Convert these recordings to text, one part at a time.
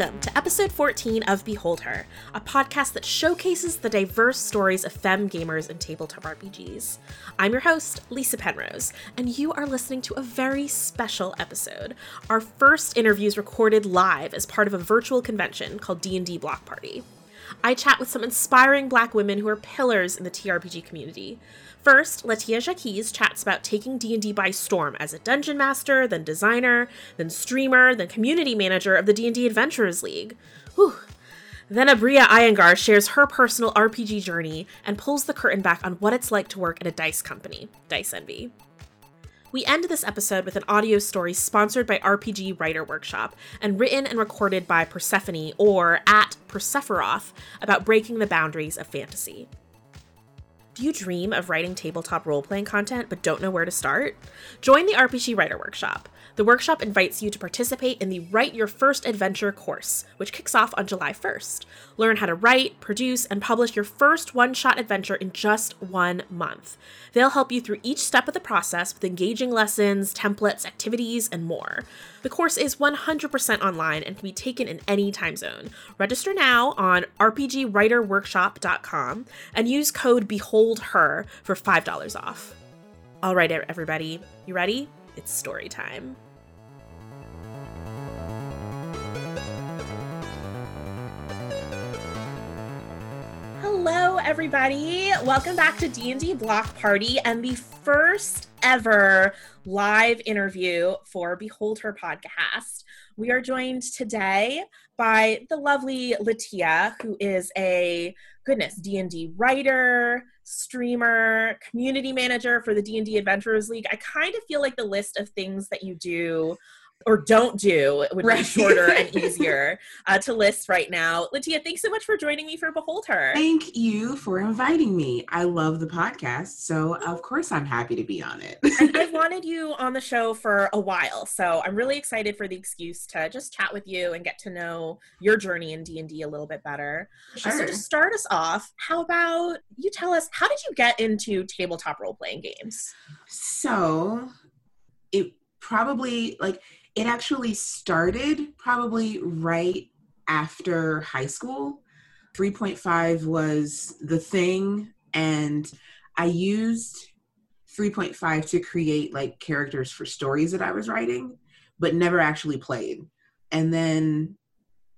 Welcome to episode 14 of Behold Her, a podcast that showcases the diverse stories of femme gamers and tabletop RPGs. I'm your host, Lisa Penrose, and you are listening to a very special episode. Our first interviews recorded live as part of a virtual convention called D&D Block Party. I chat with some inspiring black women who are pillars in the TRPG community. First, Latia Jacques chats about taking D&D by storm as a dungeon master, then designer, then streamer, then community manager of the D&D Adventurers League. Whew. Then Abria Iyengar shares her personal RPG journey and pulls the curtain back on what it's like to work at a dice company, Dice Envy. We end this episode with an audio story sponsored by RPG Writer Workshop and written and recorded by Persephone or at Persephoroth about breaking the boundaries of fantasy. Do you dream of writing tabletop role playing content but don't know where to start? Join the RPG Writer Workshop. The workshop invites you to participate in the Write Your First Adventure course, which kicks off on July 1st. Learn how to write, produce, and publish your first one shot adventure in just one month. They'll help you through each step of the process with engaging lessons, templates, activities, and more. The course is 100% online and can be taken in any time zone. Register now on rpgwriterworkshop.com and use code BEHOLDHER for $5 off. All right, everybody, you ready? It's story time. Hello, everybody. Welcome back to D&D Block Party and the first ever live interview for Behold Her podcast. We are joined today by the lovely Latia, who is a goodness D&D writer, streamer, community manager for the D&D Adventurers League. I kind of feel like the list of things that you do or don't do would right. be shorter and easier uh, to list right now. Latia, thanks so much for joining me for Behold Her. Thank you for inviting me. I love the podcast, so of course I'm happy to be on it. I've wanted you on the show for a while, so I'm really excited for the excuse to just chat with you and get to know your journey in D&D a little bit better. Sure. Uh, so to start us off, how about you tell us, how did you get into tabletop role-playing games? So it probably like it actually started probably right after high school. 3.5 was the thing, and I used 3.5 to create like characters for stories that I was writing, but never actually played. And then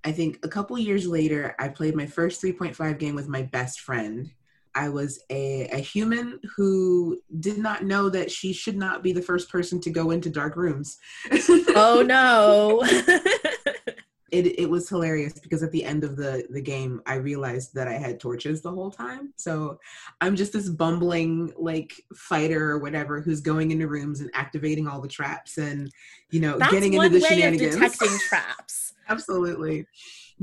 I think a couple years later, I played my first 3.5 game with my best friend. I was a, a human who did not know that she should not be the first person to go into dark rooms. oh no. it, it was hilarious because at the end of the, the game, I realized that I had torches the whole time. So I'm just this bumbling like fighter or whatever who's going into rooms and activating all the traps and, you know, That's getting into the shenanigans. Of detecting traps. Absolutely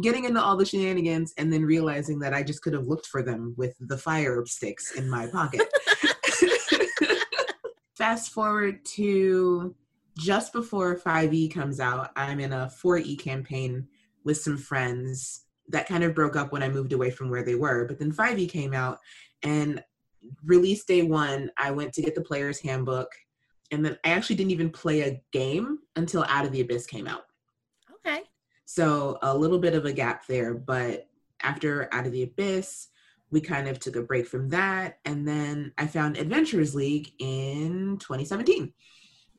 getting into all the shenanigans and then realizing that I just could have looked for them with the fire sticks in my pocket. Fast forward to just before 5e comes out, I'm in a 4e campaign with some friends that kind of broke up when I moved away from where they were. But then 5e came out, and release day one, I went to get the player's handbook. And then I actually didn't even play a game until Out of the Abyss came out. So a little bit of a gap there, but after Out of the Abyss, we kind of took a break from that. And then I found Adventurers League in 2017.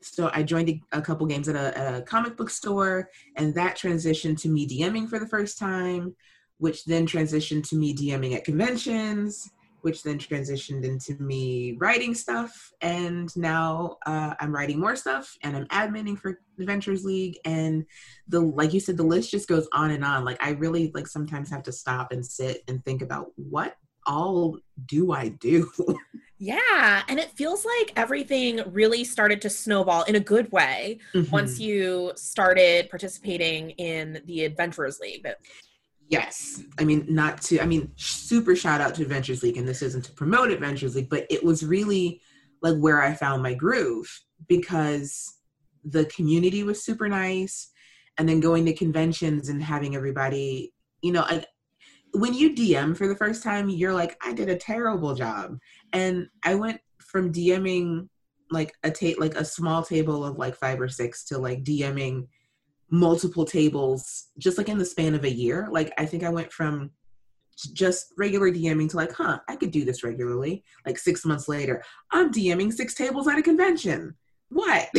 So I joined a, a couple games at a, at a comic book store, and that transitioned to me DMing for the first time, which then transitioned to me DMing at conventions which then transitioned into me writing stuff. And now uh, I'm writing more stuff and I'm adminning for Adventures League. And the, like you said, the list just goes on and on. Like I really like sometimes have to stop and sit and think about what all do I do? Yeah, and it feels like everything really started to snowball in a good way mm-hmm. once you started participating in the Adventurers League. Yes. I mean, not to, I mean, super shout out to Adventures League, and this isn't to promote Adventures League, but it was really like where I found my groove because the community was super nice. And then going to conventions and having everybody, you know, like when you DM for the first time, you're like, I did a terrible job. And I went from DMing like a ta- like a small table of like five or six to like DMing multiple tables just like in the span of a year. Like I think I went from just regular DMing to like, huh, I could do this regularly. Like six months later, I'm DMing six tables at a convention. What?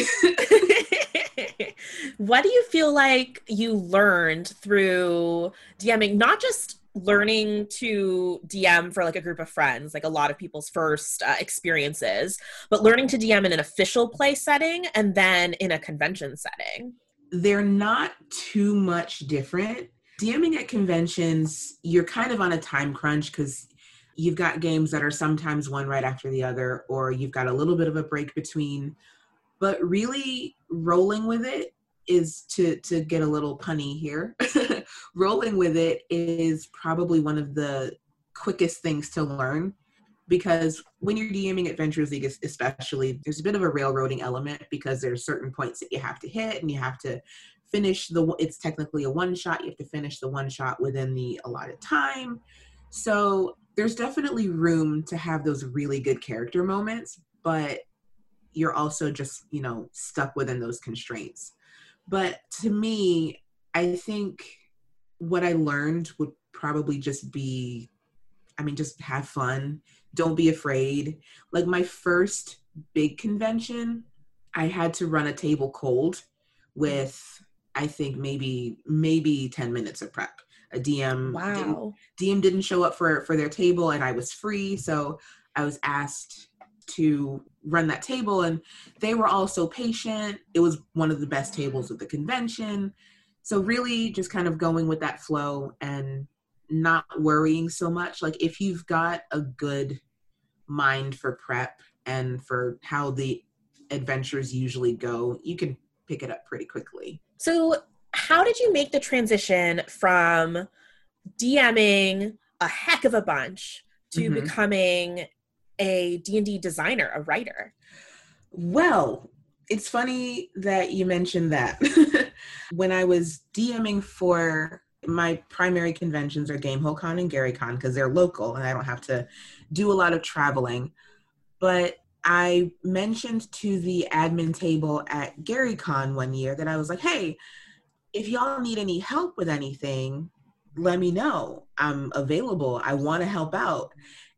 what do you feel like you learned through DMing? Not just learning to DM for like a group of friends, like a lot of people's first uh, experiences, but learning to DM in an official play setting and then in a convention setting. They're not too much different. DMing at conventions, you're kind of on a time crunch because you've got games that are sometimes one right after the other, or you've got a little bit of a break between. But really, rolling with it is to to get a little punny here. rolling with it is probably one of the quickest things to learn because when you're DMing Adventures League, especially, there's a bit of a railroading element because there's certain points that you have to hit and you have to finish the it's technically a one shot you have to finish the one shot within the allotted time. So there's definitely room to have those really good character moments but you're also just you know stuck within those constraints. But to me i think what i learned would probably just be i mean just have fun don't be afraid like my first big convention i had to run a table cold with I think maybe maybe 10 minutes of prep. A DM wow. didn't, DM didn't show up for for their table and I was free, so I was asked to run that table and they were all so patient. It was one of the best tables of the convention. So really just kind of going with that flow and not worrying so much. Like if you've got a good mind for prep and for how the adventures usually go, you can pick it up pretty quickly. So, how did you make the transition from DMing a heck of a bunch to mm-hmm. becoming a D&D designer, a writer? Well, it's funny that you mentioned that. when I was DMing for my primary conventions are GameholeCon and GaryCon because they're local and I don't have to do a lot of traveling. But I mentioned to the admin table at GaryCon one year that I was like, hey, if y'all need any help with anything, let me know. I'm available. I want to help out.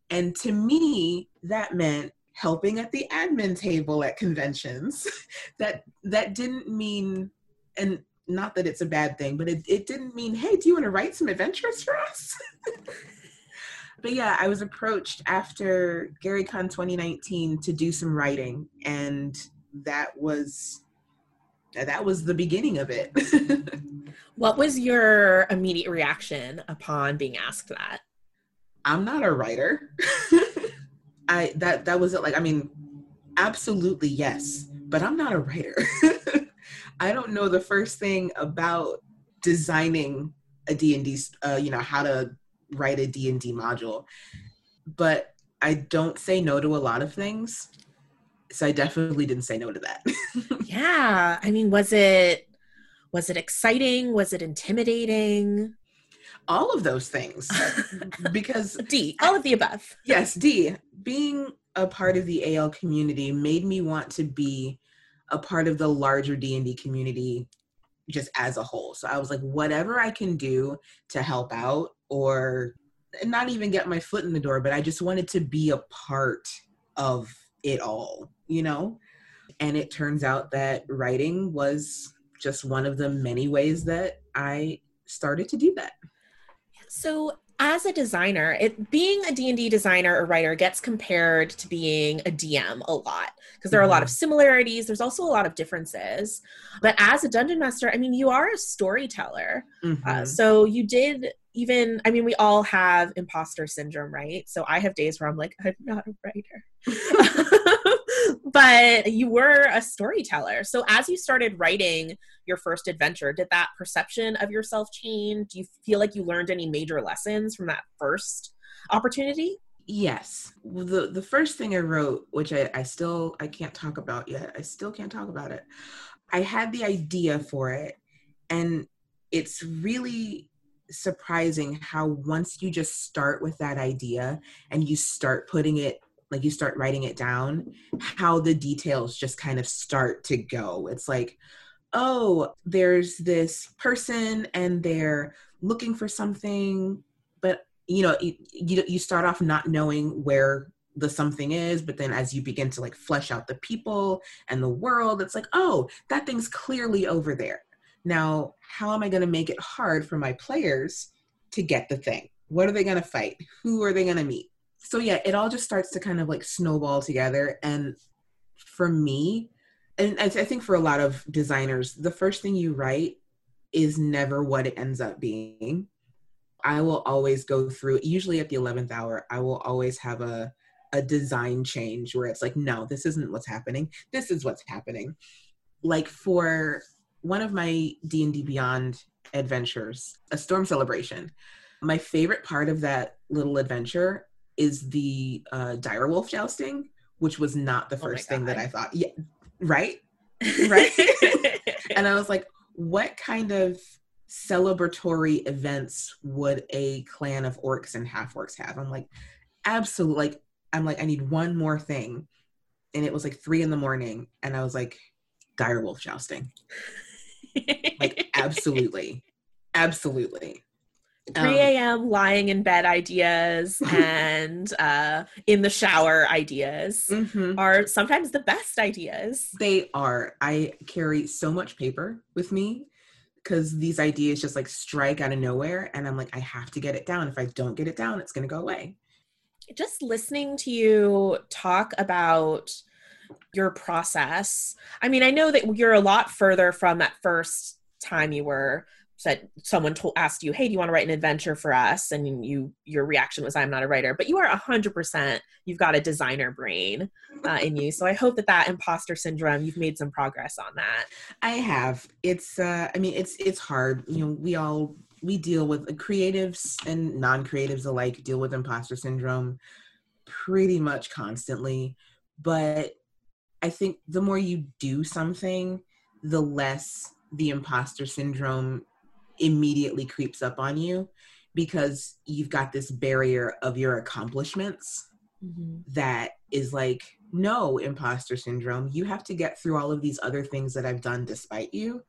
And to me, that meant helping at the admin table at conventions. that that didn't mean and not that it's a bad thing, but it, it didn't mean, hey, do you want to write some adventures for us? but yeah, I was approached after GaryCon 2019 to do some writing, and that was that was the beginning of it. what was your immediate reaction upon being asked that? I'm not a writer. I that that was it. Like I mean, absolutely yes, but I'm not a writer. I don't know the first thing about designing a D&D, uh, you know, how to write a D&D module. But I don't say no to a lot of things. So I definitely didn't say no to that. yeah. I mean, was it was it exciting? Was it intimidating? All of those things. because D, all of the above. Yes, D. Being a part of the AL community made me want to be a part of the larger D&D community just as a whole. So I was like whatever I can do to help out or not even get my foot in the door, but I just wanted to be a part of it all, you know? And it turns out that writing was just one of the many ways that I started to do that. So as a designer it being a d&d designer or writer gets compared to being a dm a lot because there are a lot of mm-hmm. similarities there's also a lot of differences but as a dungeon master i mean you are a storyteller uh, mm-hmm. uh, so you did even i mean we all have imposter syndrome right so i have days where i'm like i'm not a writer but you were a storyteller. So as you started writing your first adventure did that perception of yourself change? Do you feel like you learned any major lessons from that first opportunity? Yes. The the first thing i wrote which I, I still i can't talk about yet i still can't talk about it. I had the idea for it and it's really surprising how once you just start with that idea and you start putting it like you start writing it down how the details just kind of start to go it's like oh, there's this person and they're looking for something, but you know, you, you start off not knowing where the something is, but then as you begin to like flesh out the people and the world, it's like, oh, that thing's clearly over there. Now, how am I going to make it hard for my players to get the thing? What are they going to fight? Who are they going to meet? So, yeah, it all just starts to kind of like snowball together. And for me, and I, th- I think for a lot of designers, the first thing you write is never what it ends up being. I will always go through, usually at the 11th hour, I will always have a, a design change where it's like, no, this isn't what's happening. This is what's happening. Like for one of my D&D Beyond adventures, a storm celebration, my favorite part of that little adventure is the uh, direwolf jousting, which was not the oh first oh thing that I thought. Yeah, right? Right? and I was like, what kind of celebratory events would a clan of orcs and half orcs have? I'm like, absolutely. Like, I'm like, I need one more thing. And it was like three in the morning. And I was like, direwolf jousting. like, absolutely. Absolutely. 3 a.m. Um, lying in bed ideas and uh, in the shower ideas mm-hmm. are sometimes the best ideas. They are. I carry so much paper with me because these ideas just like strike out of nowhere. And I'm like, I have to get it down. If I don't get it down, it's going to go away. Just listening to you talk about your process. I mean, I know that you're a lot further from that first time you were said someone told asked you hey do you want to write an adventure for us? And you your reaction was i'm not a writer. But you are 100% you've got a designer brain uh, in you. So i hope that that imposter syndrome you've made some progress on that. I have. It's uh i mean it's it's hard. You know we all we deal with creatives and non-creatives alike deal with imposter syndrome pretty much constantly. But i think the more you do something the less the imposter syndrome immediately creeps up on you because you've got this barrier of your accomplishments mm-hmm. that is like no imposter syndrome. You have to get through all of these other things that i've done despite you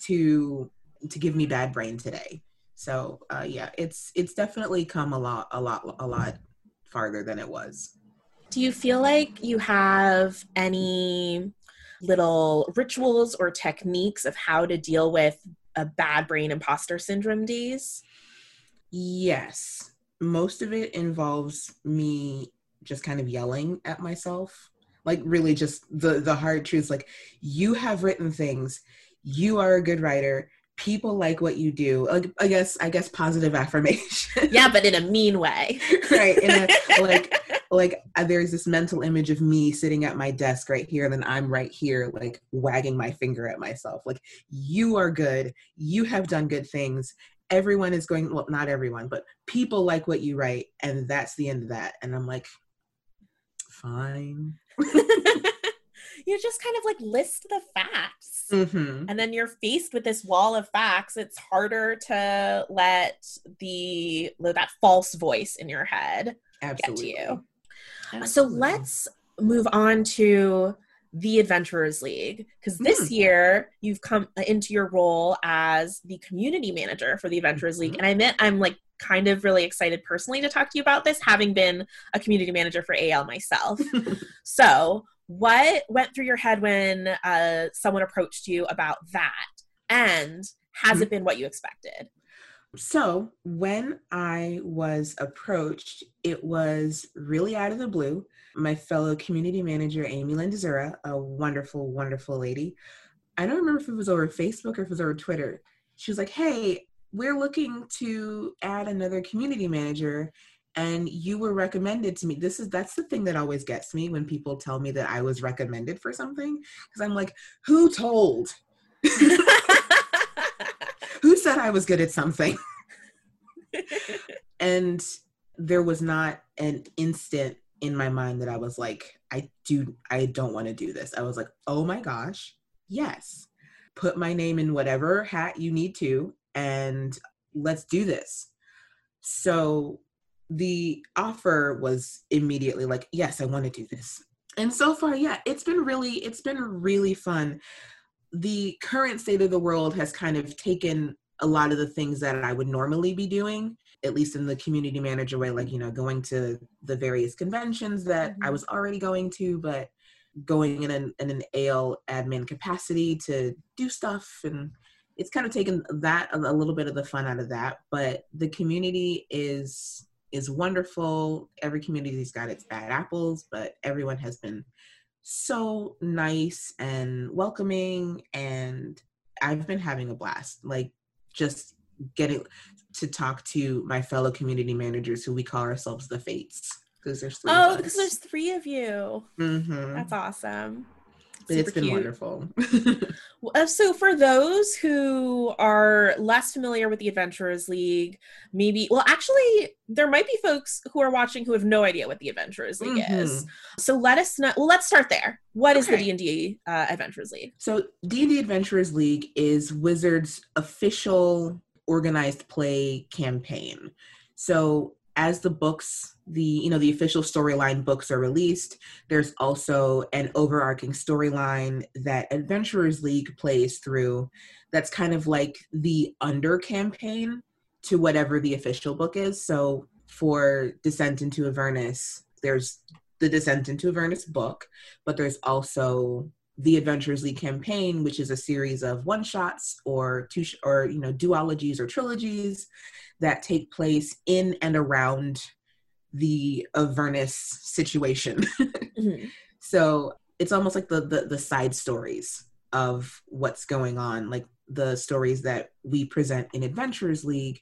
to to give me bad brain today. So uh, yeah it's it's definitely come a lot a lot a lot farther than it was. Do you feel like you have any little rituals or techniques of how to deal with a bad brain imposter syndrome days? Yes. Most of it involves me just kind of yelling at myself. Like really just the the hard truths like you have written things. You are a good writer. People like what you do. Like I guess I guess positive affirmation. yeah, but in a mean way. right. In a like like uh, there's this mental image of me sitting at my desk right here and then i'm right here like wagging my finger at myself like you are good you have done good things everyone is going well not everyone but people like what you write and that's the end of that and i'm like fine you just kind of like list the facts mm-hmm. and then you're faced with this wall of facts it's harder to let the that false voice in your head Absolutely. get to you Absolutely. So let's move on to the Adventurers League because this mm. year you've come into your role as the community manager for the Adventurers mm-hmm. League. And I admit I'm like kind of really excited personally to talk to you about this, having been a community manager for AL myself. so, what went through your head when uh, someone approached you about that? And has mm-hmm. it been what you expected? So, when I was approached, it was really out of the blue. My fellow community manager, Amy Lynn Dzura, a wonderful, wonderful lady. I don't remember if it was over Facebook or if it was over Twitter. She was like, Hey, we're looking to add another community manager and you were recommended to me this is that's the thing that always gets me when people tell me that i was recommended for something because i'm like who told who said I was good at something? and there was not an instant in my mind that I was like, I do, I don't want to do this. I was like, oh my gosh, yes. Put my name in whatever hat you need to, and let's do this. So the offer was immediately like, yes, I want to do this. And so far, yeah, it's been really, it's been really fun. the current state of the world has kind of taken a lot of the things that I would normally be doing, at least in the community manager way, like, you know, going to the various conventions that mm-hmm. I was already going to, but going in an, in an AL admin capacity to do stuff. And it's kind of taken that, a, a little bit of the fun out of that. But the community is is wonderful. Every community's got its bad apples, but everyone has been so nice and welcoming and I've been having a blast. Like just getting to talk to my fellow community managers who we call ourselves the fates because there's three oh because there's three of you mm-hmm. that's awesome but it's been cute. wonderful uh, so for those who are less familiar with the adventurers league maybe well actually there might be folks who are watching who have no idea what the adventurers league mm-hmm. is so let us know well let's start there what is okay. the d&d uh, adventurers league so d&d adventurers league is wizards official organized play campaign so as the books the you know the official storyline books are released there's also an overarching storyline that adventurers league plays through that's kind of like the under campaign to whatever the official book is. So for descent into avernus there's the descent into avernus book but there's also the adventurers league campaign which is a series of one shots or two sh- or you know duologies or trilogies that take place in and around the Avernus situation. mm-hmm. So it's almost like the, the the side stories of what's going on, like the stories that we present in Adventurers League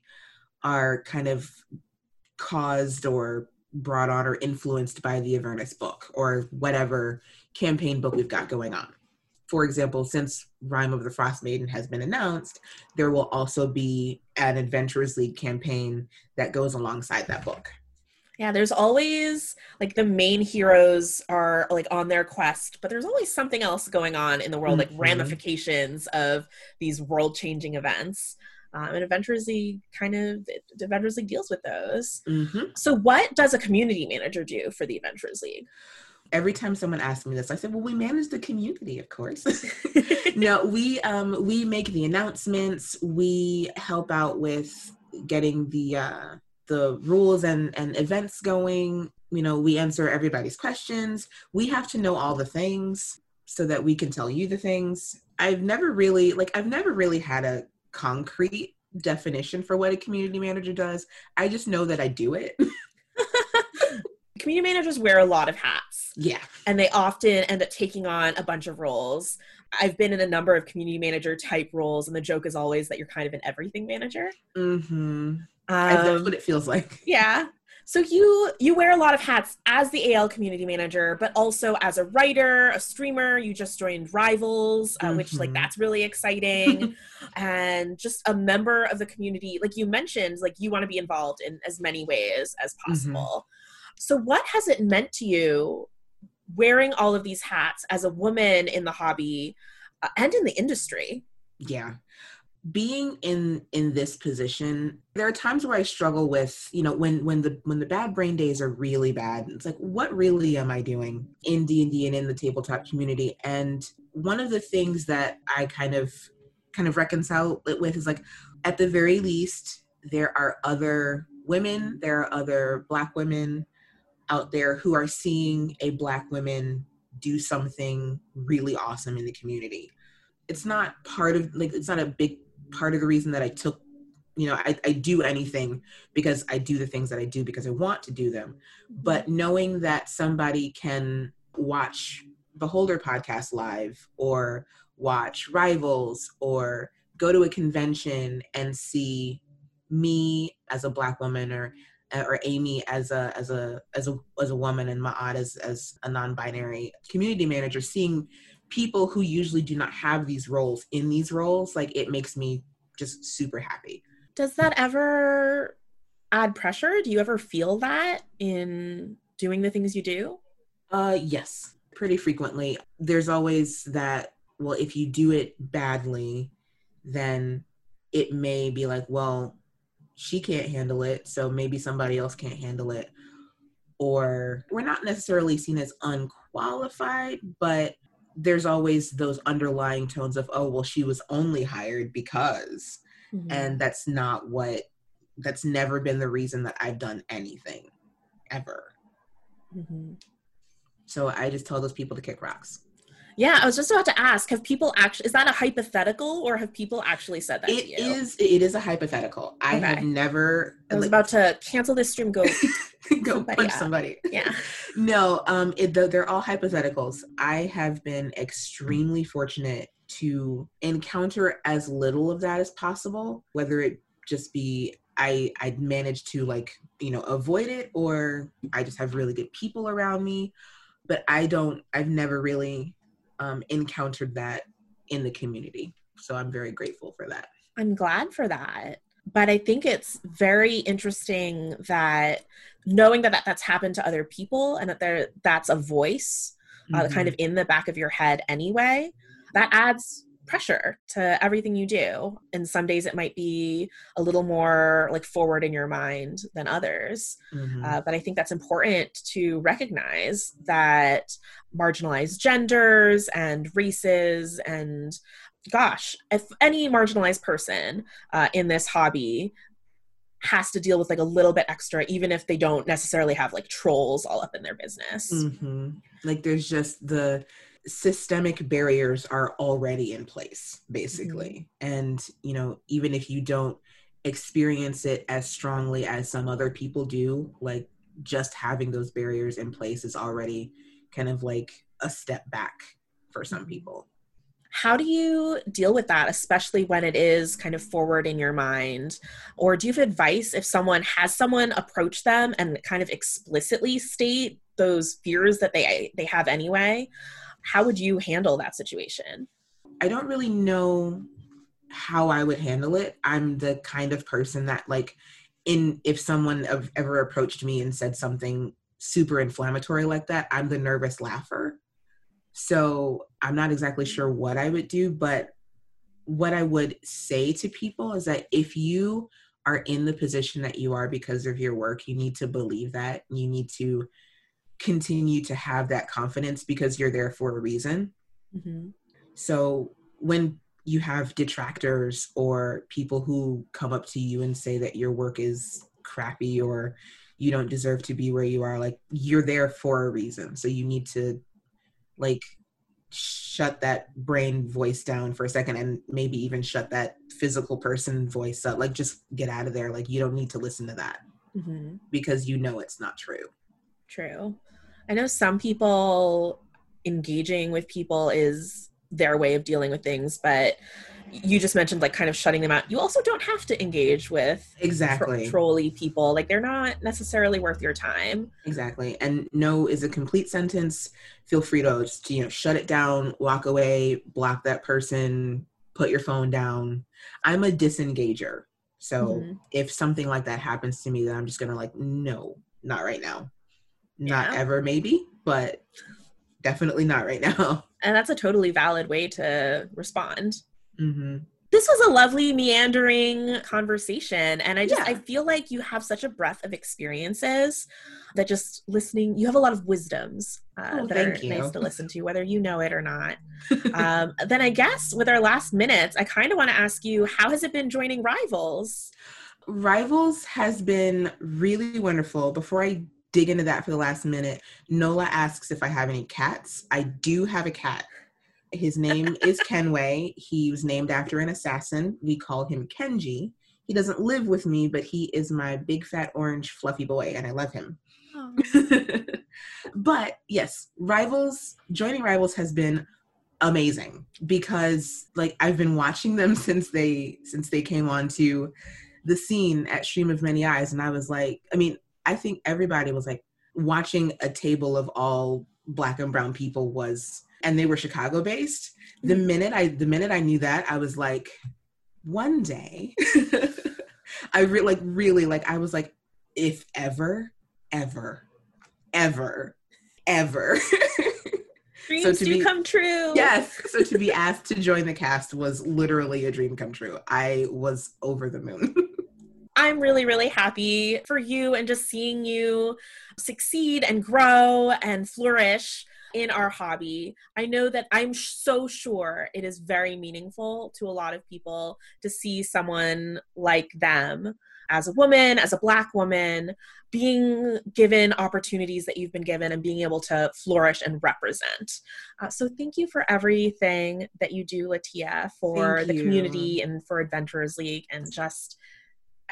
are kind of caused or brought on or influenced by the Avernus book or whatever campaign book we've got going on for example, since Rime of the Frost Maiden has been announced, there will also be an Adventurers League campaign that goes alongside that book. Yeah, there's always like the main heroes are like on their quest, but there's always something else going on in the world, mm-hmm. like ramifications of these world changing events. Um, and Adventurers League kind of Adventurers League deals with those. Mm-hmm. So, what does a community manager do for the Adventurers League? Every time someone asks me this, I said, "Well, we manage the community, of course." no, we um, we make the announcements. We help out with getting the uh, the rules and and events going. You know, we answer everybody's questions. We have to know all the things so that we can tell you the things. I've never really like I've never really had a concrete definition for what a community manager does. I just know that I do it. community managers wear a lot of hats. Yeah. And they often end up taking on a bunch of roles. I've been in a number of community manager type roles, and the joke is always that you're kind of an everything manager. Mm-hmm. Um, that's what it feels like. Yeah. So you you wear a lot of hats as the AL community manager, but also as a writer, a streamer. You just joined Rivals, uh, mm-hmm. which like mm-hmm. that's really exciting, and just a member of the community. Like you mentioned, like you want to be involved in as many ways as mm-hmm. possible. So, what has it meant to you wearing all of these hats as a woman in the hobby uh, and in the industry? Yeah. Being in in this position, there are times where I struggle with, you know, when when the when the bad brain days are really bad. It's like, what really am I doing in D and D and in the tabletop community? And one of the things that I kind of kind of reconcile it with is like, at the very least, there are other women, there are other Black women, out there who are seeing a black woman do something really awesome in the community. It's not part of like it's not a big part of the reason that i took you know I, I do anything because i do the things that i do because i want to do them. But mm-hmm. knowing that somebody can watch Behold Her podcast live or watch rivals or go to a convention and see me as a black woman or or Amy as a as a as a as a woman and Ma'at as as a non-binary community manager, seeing people who usually do not have these roles in these roles, like it makes me just super happy. Does that ever add pressure? Do you ever feel that in doing the things you do? Uh yes, pretty frequently. There's always that well, if you do it badly, then it may be like, well, she can't handle it, so maybe somebody else can't handle it. Or we're not necessarily seen as unqualified, but there's always those underlying tones of oh well she was only hired because mm-hmm. and that's not what that's never been the reason that i've done anything ever mm-hmm. so i just tell those people to kick rocks yeah, I was just about to ask: Have people actually? Is that a hypothetical, or have people actually said that? It is. It is a hypothetical. I have never. I was like, about to cancel this stream. Go. go somebody punch somebody. Yeah. No. Um. It, they're all hypotheticals. I have been extremely fortunate to encounter as little of that as possible, whether it just be I I managed to like you know avoid it, or I just have really good people around me. But I don't. I've never really um, encountered that in the community. So I'm very grateful for that. I'm glad for that. But I think it's very interesting that knowing that, that that's happened to other people and that there that's a voice uh, mm-hmm. kind of in the back of your head anyway, that adds pressure to everything you do. And some days it might be a little more like forward in your mind than others. Mm-hmm. Uh, but I think that's important to recognize that marginalized genders and races and gosh, if any marginalized person uh, in this hobby has to deal with like a little bit extra even if they don't necessarily have like trolls all up in their business mm-hmm. like there's just the systemic barriers are already in place basically. Mm-hmm. and you know even if you don't experience it as strongly as some other people do like just having those barriers in place is already kind of like a step back for some people. How do you deal with that especially when it is kind of forward in your mind? Or do you have advice if someone has someone approach them and kind of explicitly state those fears that they they have anyway how would you handle that situation? I don't really know how I would handle it. I'm the kind of person that like in if someone ever approached me and said something super inflammatory like that, I'm the nervous laugher. So I'm not exactly sure what I would do, but what I would say to people is that if you are in the position that you are because of your work, you need to believe that. You need to continue to have that confidence because you're there for a reason. Mm-hmm. So when you have detractors or people who come up to you and say that your work is crappy or you don't deserve to be where you are, like you're there for a reason. So you need to like shut that brain voice down for a second and maybe even shut that physical person voice up. Like just get out of there. Like you don't need to listen to that mm-hmm. because you know it's not true. True. I know some people engaging with people is their way of dealing with things, but you just mentioned like kind of shutting them out. You also don't have to engage with exactly tro- trolly people. Like they're not necessarily worth your time. Exactly. And no is a complete sentence. Feel free to just you know shut it down, walk away, block that person, put your phone down. I'm a disengager. So mm-hmm. if something like that happens to me, then I'm just gonna like, no, not right now. Not yeah. ever, maybe, but definitely not right now. And that's a totally valid way to respond. Mm-hmm. This was a lovely meandering conversation, and I just yeah. I feel like you have such a breadth of experiences that just listening, you have a lot of wisdoms uh, oh, that are you. nice to listen to, whether you know it or not. um, then I guess with our last minutes, I kind of want to ask you, how has it been joining Rivals? Rivals has been really wonderful. Before I dig into that for the last minute. Nola asks if I have any cats. I do have a cat. His name is Kenway. He was named after an assassin. We call him Kenji. He doesn't live with me, but he is my big fat orange fluffy boy, and I love him. but yes, Rivals, joining Rivals has been amazing because like I've been watching them since they since they came on to the scene at Stream of Many Eyes, and I was like, I mean, I think everybody was like watching a table of all black and brown people was and they were Chicago based. The mm-hmm. minute I the minute I knew that, I was like, one day I re- like really like I was like, if ever, ever, ever, ever. Dreams so do be, come true. Yes. So to be asked to join the cast was literally a dream come true. I was over the moon. I'm really, really happy for you and just seeing you succeed and grow and flourish in our hobby. I know that I'm so sure it is very meaningful to a lot of people to see someone like them as a woman, as a black woman, being given opportunities that you've been given and being able to flourish and represent. Uh, so thank you for everything that you do, Latia, for the community and for Adventurers League and just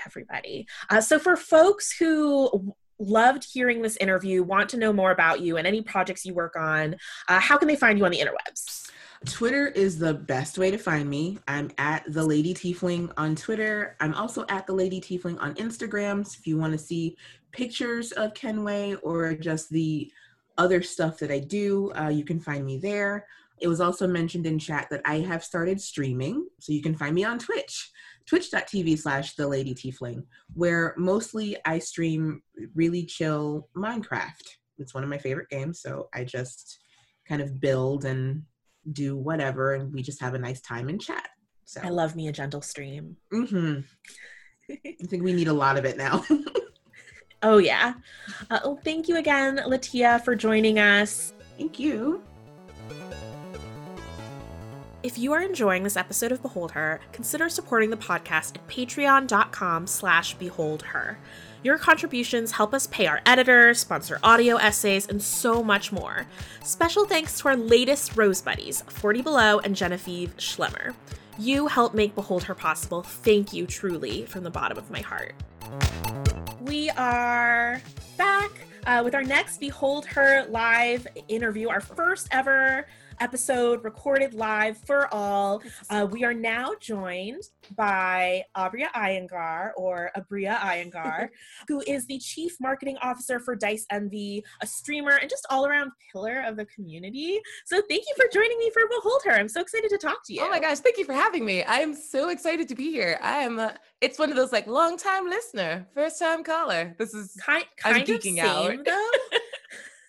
everybody. Uh, so for folks who loved hearing this interview, want to know more about you and any projects you work on, uh, how can they find you on the interwebs? Twitter is the best way to find me. I'm at the Lady Tiefling on Twitter. I'm also at the Lady Tiefling on Instagram. So if you want to see pictures of Kenway or just the other stuff that I do, uh, you can find me there. It was also mentioned in chat that I have started streaming, so you can find me on Twitch, twitch.tv slash the lady tiefling, where mostly I stream really chill Minecraft. It's one of my favorite games, so I just kind of build and do whatever, and we just have a nice time and chat. So I love me a gentle stream. Mm-hmm. I think we need a lot of it now. oh yeah. Uh, well, thank you again, Latia, for joining us. Thank you. If you are enjoying this episode of Behold Her, consider supporting the podcast at patreon.com slash beholdher. Your contributions help us pay our editors, sponsor audio essays, and so much more. Special thanks to our latest Rose Buddies, 40 Below and Genevieve Schlemmer. You help make Behold Her possible. Thank you truly from the bottom of my heart. We are back uh, with our next Behold Her live interview, our first ever episode recorded live for all. Uh, we are now joined by Abria Iyengar or Abria Iyengar, who is the Chief Marketing Officer for Dice Envy, a streamer, and just all around pillar of the community. So thank you for joining me for Behold Her. I'm so excited to talk to you. Oh my gosh, thank you for having me. I'm so excited to be here. I am, uh, it's one of those like long time listener, first time caller. This is kind, kind I'm geeking of same, out. though.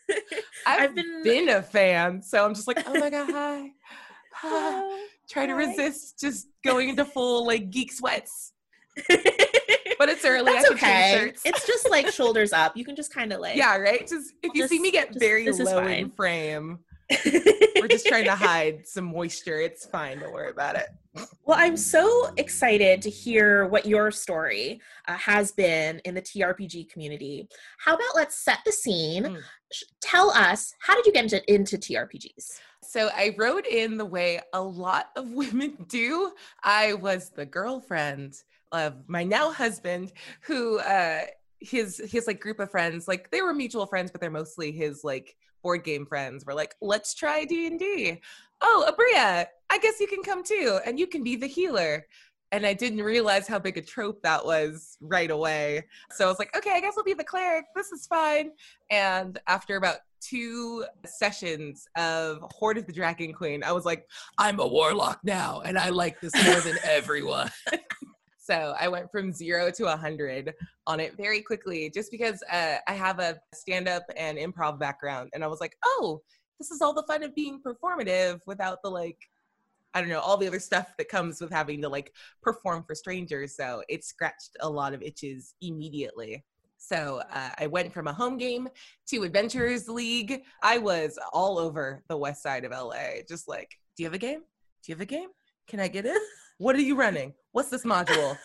I've, I've been, been a fan, so I'm just like, oh my god, hi. Try to resist just going into full like geek sweats. but it's early. That's okay. It's just like shoulders up. You can just kind of like yeah, right. Just if you just, see me get just, very low in frame, we're just trying to hide some moisture. It's fine. Don't worry about it. Well, I'm so excited to hear what your story uh, has been in the TRPG community. How about let's set the scene? Mm. Tell us, how did you get into, into TRPGs? So I wrote in the way a lot of women do. I was the girlfriend of my now husband who uh his his like group of friends like they were mutual friends but they're mostly his like board game friends were like let's try d&d oh abria i guess you can come too and you can be the healer. And i didn't realize how big a trope that was right away. So i was like okay i guess i'll be the cleric. This is fine. And after about two sessions of hoard of the dragon queen i was like i'm a warlock now and i like this more than everyone. So I went from zero to a hundred on it very quickly, just because uh, I have a stand-up and improv background, and I was like, oh, this is all the fun of being performative without the like, I don't know, all the other stuff that comes with having to like perform for strangers. So it scratched a lot of itches immediately. So uh, I went from a home game to Adventurers League. I was all over the west side of LA, just like, do you have a game? Do you have a game? Can I get in? What are you running? What's this module?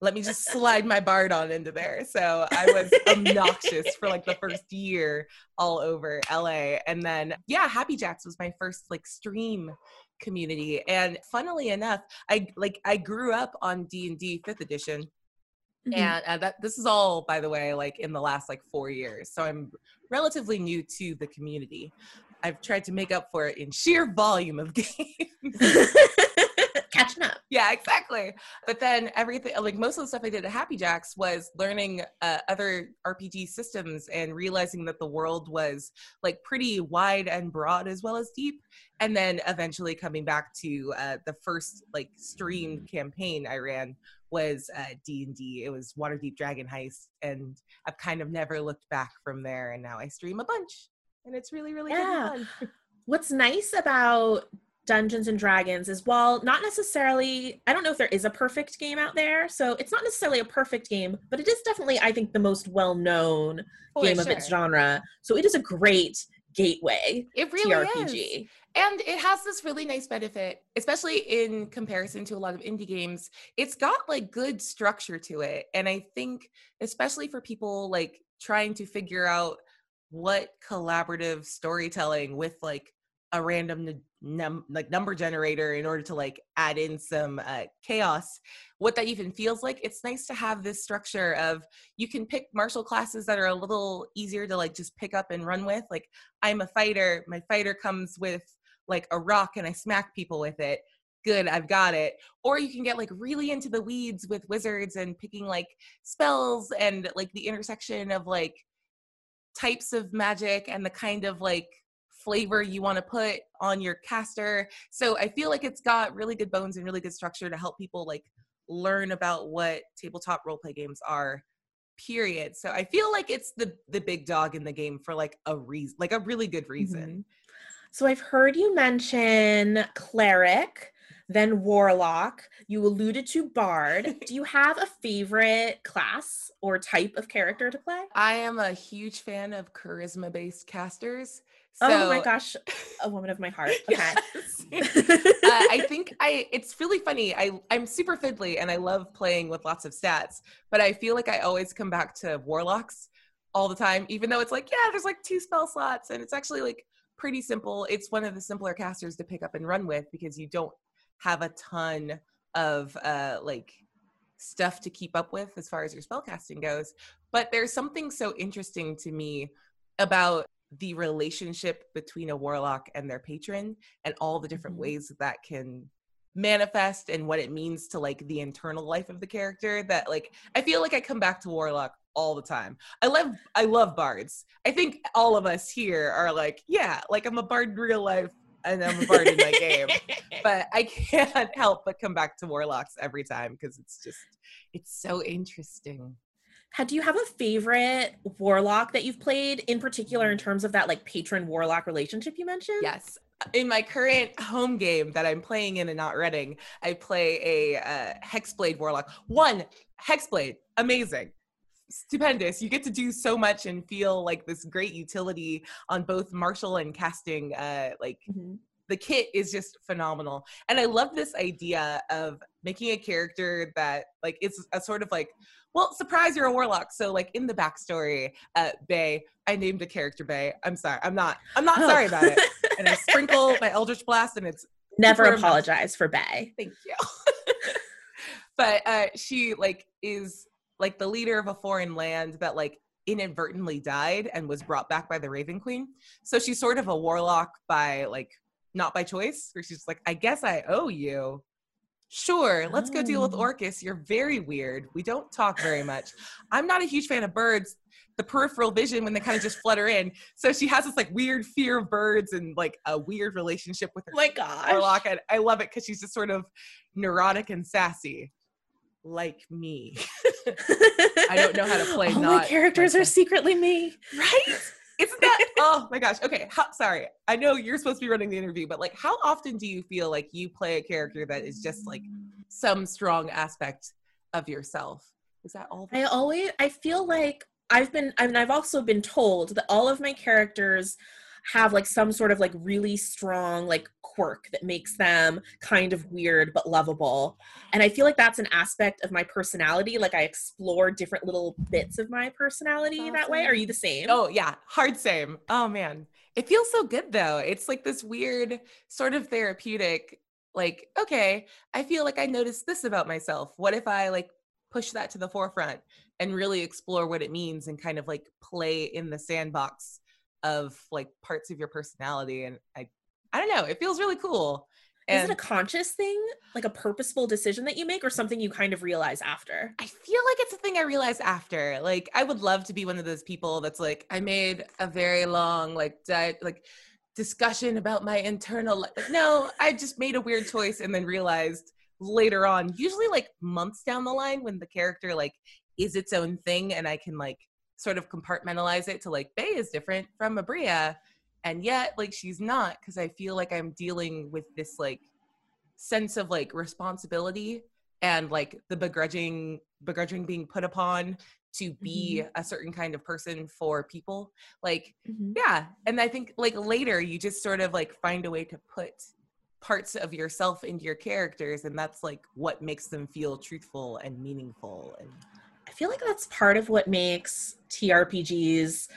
Let me just slide my bard on into there. So I was obnoxious for like the first year all over LA. And then, yeah, Happy Jacks was my first like stream community. And funnily enough, I like I grew up on D&D 5th edition. Mm-hmm. And uh, that this is all, by the way, like in the last like four years. So I'm relatively new to the community. I've tried to make up for it in sheer volume of games catching up. Yeah, exactly. But then everything, like most of the stuff I did at Happy Jacks was learning uh, other RPG systems and realizing that the world was like pretty wide and broad as well as deep. And then eventually coming back to uh, the first like stream campaign I ran was uh, D&D. It was Waterdeep Dragon Heist. And I've kind of never looked back from there. And now I stream a bunch. And it's really, really yeah. fun. What's nice about Dungeons and Dragons is while not necessarily, I don't know if there is a perfect game out there. So it's not necessarily a perfect game, but it is definitely, I think, the most well known game sure. of its genre. So it is a great gateway it really TRPG. is. And it has this really nice benefit, especially in comparison to a lot of indie games. It's got like good structure to it. And I think, especially for people like trying to figure out what collaborative storytelling with like a random num- like number generator in order to like add in some uh, chaos. What that even feels like it's nice to have this structure of you can pick martial classes that are a little easier to like just pick up and run with. Like i'm a fighter my fighter comes with like a rock and i smack people with it. Good i've got it. Or you can get like really into the weeds with wizards and picking like spells and like the intersection of like types of magic and the kind of like flavor you want to put on your caster. So I feel like it's got really good bones and really good structure to help people like learn about what tabletop roleplay games are. Period. So I feel like it's the the big dog in the game for like a reason, like a really good reason. Mhm. So I've heard you mention cleric, then warlock. You alluded to bard. Do you have a favorite class or type of character to play? I am a huge fan of charisma based casters. So, oh my gosh, a woman of my heart. Okay. Yes. uh, I think I it's really funny. I I'm super fiddly and I love playing with lots of stats, but I feel like I always come back to warlocks all the time, even though it's like, yeah, there's like two spell slots and it's actually like pretty simple. It's one of the simpler casters to pick up and run with because you don't have a ton of uh like stuff to keep up with as far as your spell casting goes. But there's something so interesting to me about the relationship between a warlock and their patron and all the different Mhm. ways that that can manifest and what it means to like the internal life of the character that like I feel like I come back to warlock all the time. I love I love bards. I think all of us here are like, yeah, like I'm a bard in real life and I'm a bard in my game. But I can't help but come back to warlocks every time because it's just it's so interesting. Do you have a favorite warlock that you've played in particular in terms of that like patron warlock relationship you mentioned? Yes. In my current home game that I'm playing in and not running, I play a uh, Hexblade Warlock. One, Hexblade, amazing. Stupendous. You get to do so much and feel like this great utility on both martial and casting. Uh, like Mhm. the kit is just phenomenal. And I love this idea of making a character that like it's a sort of like, well, surprise, you're a warlock. So like in the backstory, uh, Bay, I named a character Bay. I'm sorry. I'm not. I'm not Oh. sorry about it. And I sprinkle my Eldritch Blast, and it's Never apologize for Bay. thank you. but uh, she like is like the leader of a foreign land that like inadvertently died and was brought back by the Raven Queen. So she's sort of a warlock by like not by choice, where she's like, I guess I owe you. Sure, let's go deal with Oh. Orcus. You're very weird. We don't talk very much. I'm not a huge fan of birds. The peripheral vision when they kind of just flutter in. So she has this like weird fear of birds and like a weird relationship with her Oh my gosh. warlock. And I love it because she's just sort of neurotic and sassy, like me. I don't know how to play All my characters like are secretly me. Right? Isn't that? oh my gosh. Okay. How, sorry. I know you're supposed to be running the interview, but like, how often do you feel like you play a character that is just like some strong aspect of yourself? Is that all? I always I feel like I've been I mean I've also been told that all of my characters have like some sort of like really strong like quirk that makes them kind of weird but lovable. And I feel like that's an aspect of my personality. Like I explore different little bits of my personality that way. Are you the same? Oh yeah, hard same. Oh man, it feels so good though. It's like this weird sort of therapeutic. Like, okay, I feel like I noticed this about myself. What if I like push that to the forefront and really explore what it means and kind of like play in the sandbox of like parts of your personality? And I, I don't know. It feels really cool. Is it a conscious thing? Like a purposeful decision that you make or something you kind of realize after? I feel like it's a thing I realized after. Like, I would love to be one of those people that's like, I made a very long, like, like discussion about my internal. li- Like, no, I just made a weird choice and then realized later on, usually like months down the line, when the character like is its own thing, and I can like sort of compartmentalize it to like Bay is different from Abria, and yet like she's not because I feel like I'm dealing with this like sense of like responsibility and like the begrudging begrudging being put upon to be Mhm. a certain kind of person for people. Like, Mhm. yeah. And I think like later you just sort of like find a way to put parts of yourself into your characters and that's like what makes them feel truthful and meaningful and feel like that's part of what makes TRPGs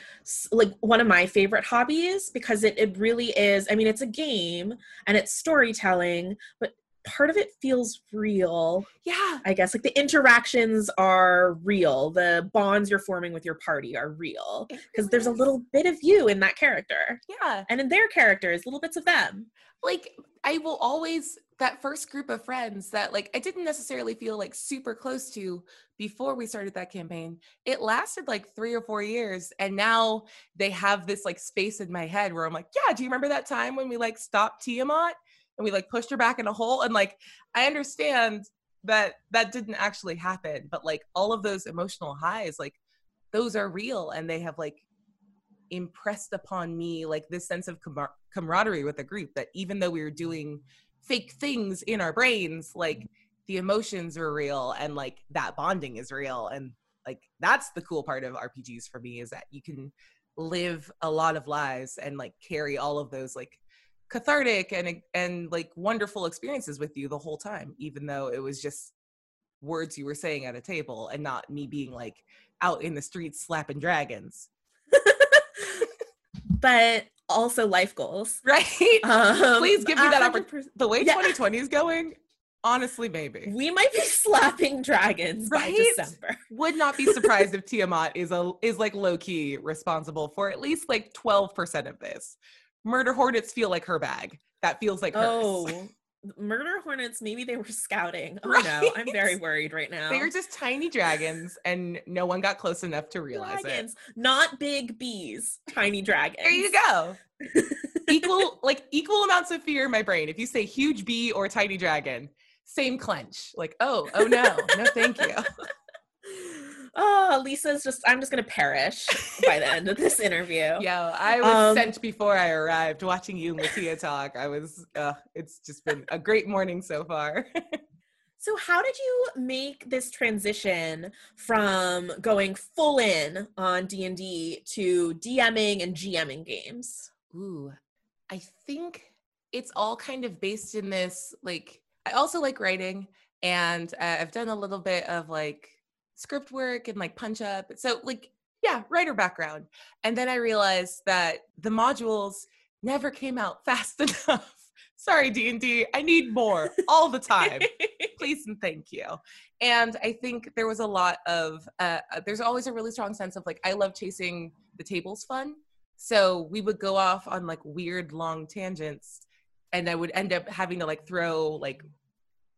like one of my favorite hobbies because it, it really is. I mean, it's a game and it's storytelling, but part of it feels real. yeah I guess like the interactions are real, the bonds you're forming with your party are real because there's a little bit of you in that character yeah and in their characters, little bits of them. like I will always that first group of friends that like I didn't necessarily feel like super close to before we started that campaign. It lasted like 3 or 4 years and now they have this like space in my head where I'm like, "Yeah, do you remember that time when we like stopped Tiamat and we like pushed her back in a hole?" And like I understand that that didn't actually happen, but like all of those emotional highs like those are real and they have like impressed upon me like this sense of camar- camaraderie with the group that even though we were doing fake things in our brains like mm-hmm. the emotions are real and like that bonding is real. And like that's the cool part of rpgs for me is that you can live a lot of lives and like carry all of those like cathartic and and like wonderful experiences with you the whole time even though it was just words you were saying at a table and not me being like out in the streets slapping dragons. But also life goals. right Um, Please give me that 100%. the way Yeah. 2020 is going honestly maybe We might be slapping dragons Right? by December. would not be surprised if tiamat is a is like low-key responsible for at least like 12% of this murder hornets feel like her bag that feels like hers Oh, murder hornets. Maybe they were scouting. Oh no, I'm very worried right now. they are just tiny dragons and no one got close enough to realize dragons, not big bees. Tiny dragons. there you go equal like equal amounts of fear in my brain if you say huge bee or tiny dragon same clench like oh oh no no thank you Oh, Lisa's just. I'm just gonna perish by the end of this interview. Yeah, I was Um, sent before I arrived watching you and Latia talk. I was, uh, it's just been a great morning so far. So, how did you make this transition from going full in on D and D to DMing and GMing games? Ooh, I think it's all kind of based in this. Like, I also like writing, and uh, I've done a little bit of like script work and like punch up. So, like, yeah, writer background. And then I realized that the modules never came out fast enough. Sorry, D and D. I need more all the time. please and thank you and i think there was a lot of uh, uh, there's always a really strong sense of like i love chasing the tables fun so we would go off on like weird long tangents and i would end up having to like throw like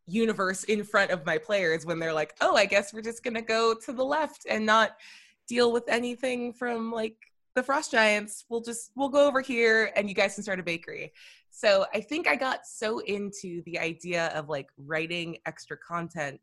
universe in front of my players when they're like oh i guess we're just gonna go to the left and not deal with anything from like the frost giants. We'll just we'll go over here and you guys can start a bakery. So I think I got so into the idea of like writing extra content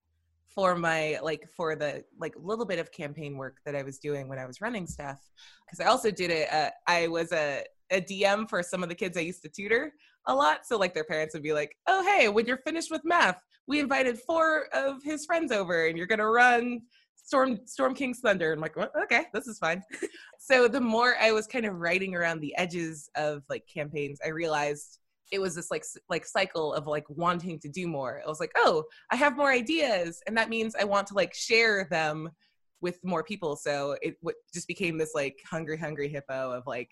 for my like for the like little bit of campaign work that I was doing when I was running stuff because I also did it uh, I was a a DM for some of the kids I used to tutor a lot. So like their parents would be like oh hey when you're finished with math we invited four of his friends over and you're going to run Storm Storm King's Thunder. I'm like, well, okay, this is fine. so the more I was kind of writing around the edges of like campaigns, I realized it was this like like cycle of like wanting to do more. I was like, oh, I have more ideas, and that means I want to like share them with more people. So it w- just became this like hungry, hungry hippo of like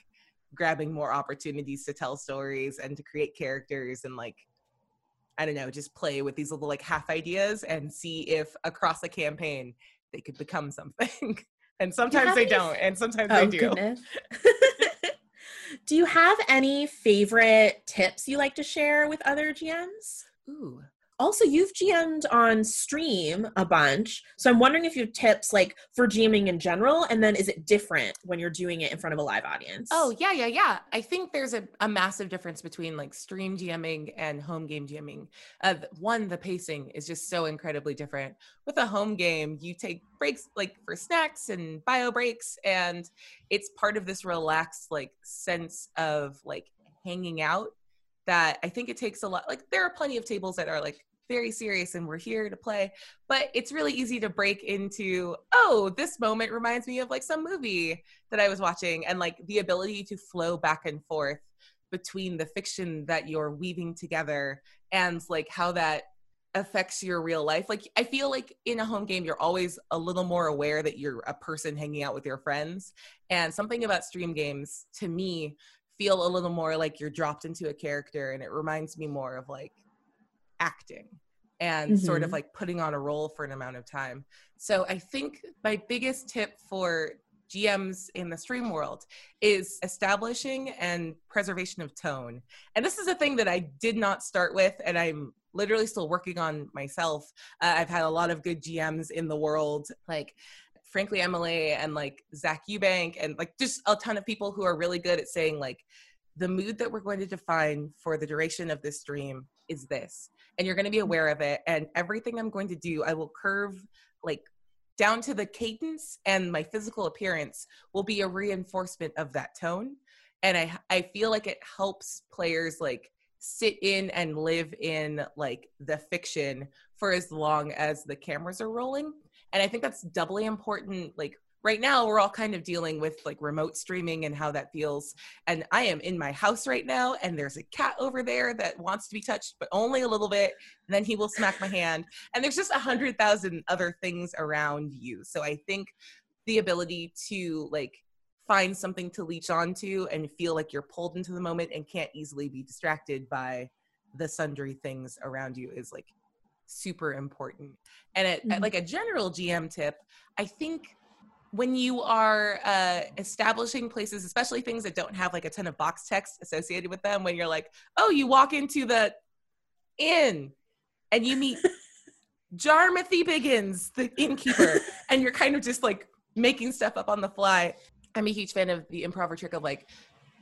grabbing more opportunities to tell stories and to create characters and like I don't know, just play with these little like half ideas and see if across a campaign they could become something. and sometimes they any- don't, and sometimes Oh they do. do you have any favorite tips you like to share with other GMs? Ooh. Also, you've GM'd on stream a bunch, so I'm wondering if you have tips like for GMing in general, and then is it different when you're doing it in front of a live audience? Oh yeah, yeah, yeah. I think there's a, a massive difference between like stream GMing and home game GMing. Uh, one, the pacing is just so incredibly different. With a home game, you take breaks like for snacks and bio breaks, and it's part of this relaxed like sense of like hanging out that I think it takes a lot. Like there are plenty of tables that are like very serious and we're here to play. But it's really easy to break into, oh, this moment reminds me of like some movie that I was watching, and like the ability to flow back and forth between the fiction that you're weaving together and like how that affects your real life. Like I feel like in a home game you're always a little more aware that you're a person hanging out with your friends. And something about stream games to me feel a little more like you're dropped into a character and it reminds me more of like acting and mm-hmm. sort of mm-hmm. like putting on a role for an amount of time. So I think my biggest tip for GMs in the stream world is establishing and preservation of tone. And this is a thing that I did not start with, and I'm literally still working on myself. Uh, I've had a lot of good GMs in the world, like frankly Emily and like Zach Eubank, and like just a ton of people who are really good at saying like the mood that we're going to define for the duration of this stream is this and you're going to be mm-hmm. aware of it and everything i'm going to do i will curve like down to the cadence and my physical appearance will be a reinforcement of that tone and i i feel like it helps players like sit in and live in like the fiction for as long as the cameras are rolling and i think that's doubly important like right now we're all kind of dealing with like remote streaming and how that feels and i am in my house right now and there's a cat over there that wants to be touched but only a little bit and then he will smack my hand and there's just a hundred thousand other things around you so i think the ability to like find something to leech onto and feel like you're pulled into the moment and can't easily be distracted by the sundry things around you is like super important and it, mm-hmm. like a general gm tip i think when you are uh, establishing places, especially things that don't have like a ton of box text associated with them, when you're like, oh, you walk into the inn and you meet Jarmathy Biggins, the innkeeper, and you're kind of just like making stuff up on the fly. I'm a huge fan of the improv trick of like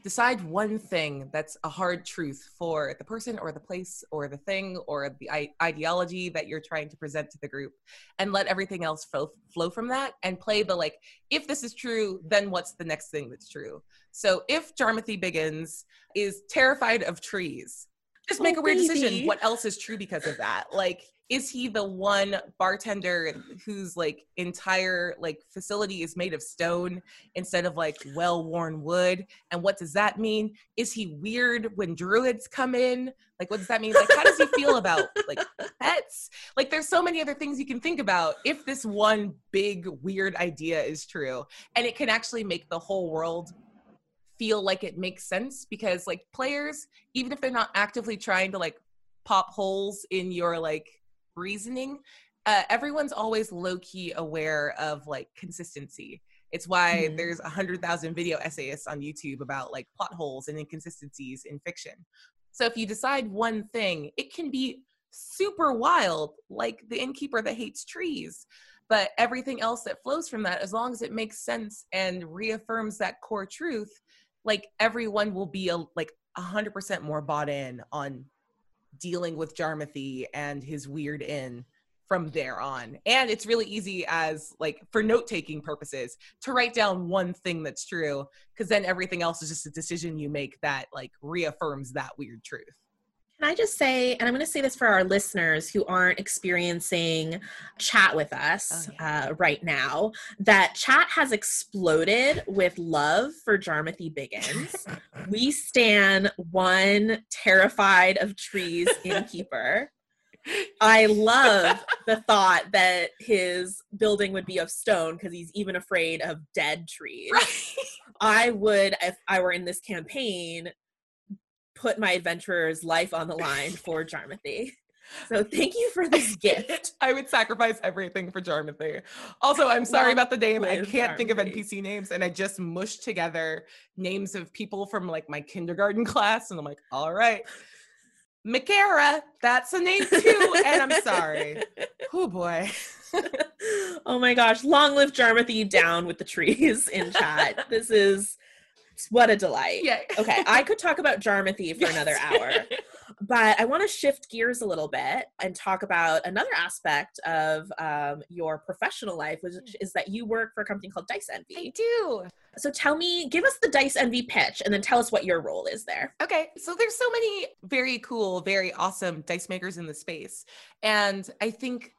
decide one thing that's a hard truth for the person or the place or the thing or the I- ideology that you're trying to present to the group and let everything else flow, flow from that and play the like if this is true then what's the next thing that's true? So if jarmathy biggins is terrified of trees just make oh, a weird oh, baby. decision. what else is true because of that? Like is he the one bartender whose like entire like facility is made of stone instead of like well-worn wood? And what does that mean? Is he weird when druids come in? Like what does that mean? Like how does he feel about like pets? Like there's so many other things you can think about if this one big weird idea is true. And it can actually make the whole world feel like it makes sense because like players even if they're not actively trying to like pop holes in your like reasoning uh, everyone's always low key aware of like consistency. It's why mm-hmm. there's a hundred thousand video essayists on YouTube about like plot holes and inconsistencies in fiction. So if you decide one thing, it can be super wild, like the innkeeper that hates trees. But everything else that flows from that, as long as it makes sense and reaffirms that core truth, like everyone will be a, like a hundred percent more bought in on dealing with Jarmathy and his weird inn from there on. And it's really easy as like for note taking purposes to write down one thing that's true because then everything else is just a decision you make that like reaffirms that weird truth. Can I just say, and I'm going to say this for our listeners who aren't experiencing chat with us oh, yeah. uh, right now, that chat has exploded with love for Jarmathy Biggins. we stand one terrified of trees innkeeper. I love the thought that his building would be of stone because he's even afraid of dead trees. Right. I would, if I were in this campaign, put my adventurer's life on the line for Jarmathy. So thank you for this gift. I would sacrifice everything for Jarmathy. Also, I'm sorry about the name. I can't Jarmathy. think of NPC names, and I just mushed together names of people from like my kindergarten class, and I'm like, all right. Makara, that's a name too, and I'm sorry. Oh boy. oh my gosh. Long live Jarmathy down with the trees in chat. This is what a delight. Yeah. okay, I could talk about Jarmathy for yes. another hour. But I want to shift gears a little bit and talk about another aspect of um, your professional life, which is that you work for a company called Dice Envy. I do. So tell me, give us the Dice Envy pitch and then tell us what your role is there. Okay, so there's so many very cool, very awesome dice makers in the space. And I think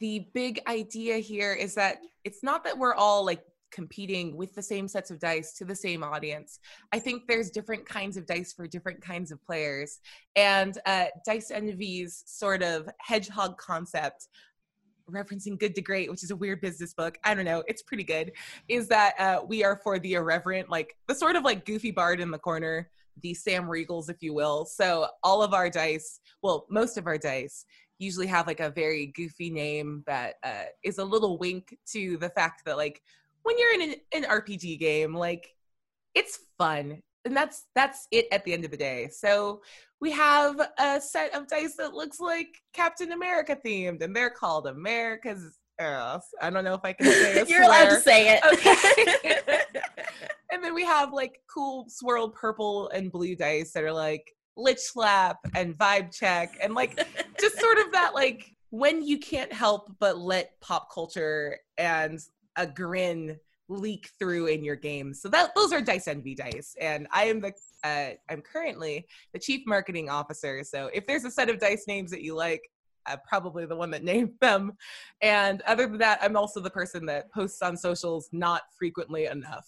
the big idea here is that it's not that we're all like competing with the same sets of dice to the same audience. I think there's different kinds of dice for different kinds of players. And uh, Dice Envy's sort of hedgehog concept referencing Good to Great, which is a weird business book. I don't know. It's pretty good. Is that uh, we are for the irreverent, like the sort of like goofy bard in the corner, the Sam Riegels, if you will. So all of our dice, well, most of our dice usually have like a very goofy name that uh, is a little wink to the fact that like when you're in an, an RPG game, like it's fun. And that's that's it at the end of the day. So we have a set of dice that looks like Captain America themed, and they're called America's. I don't know if I can say it. You're allowed to say it. Okay. and then we have like cool swirled purple and blue dice that are like lich slap and vibe check and like just sort of that like when you can't help but let pop culture and a grin leak through in your games. So that those are Dice Envy dice, and I am the uh, I'm currently the chief marketing officer. So if there's a set of dice names that you like, I'm probably the one that named them. And other than that, I'm also the person that posts on socials not frequently enough.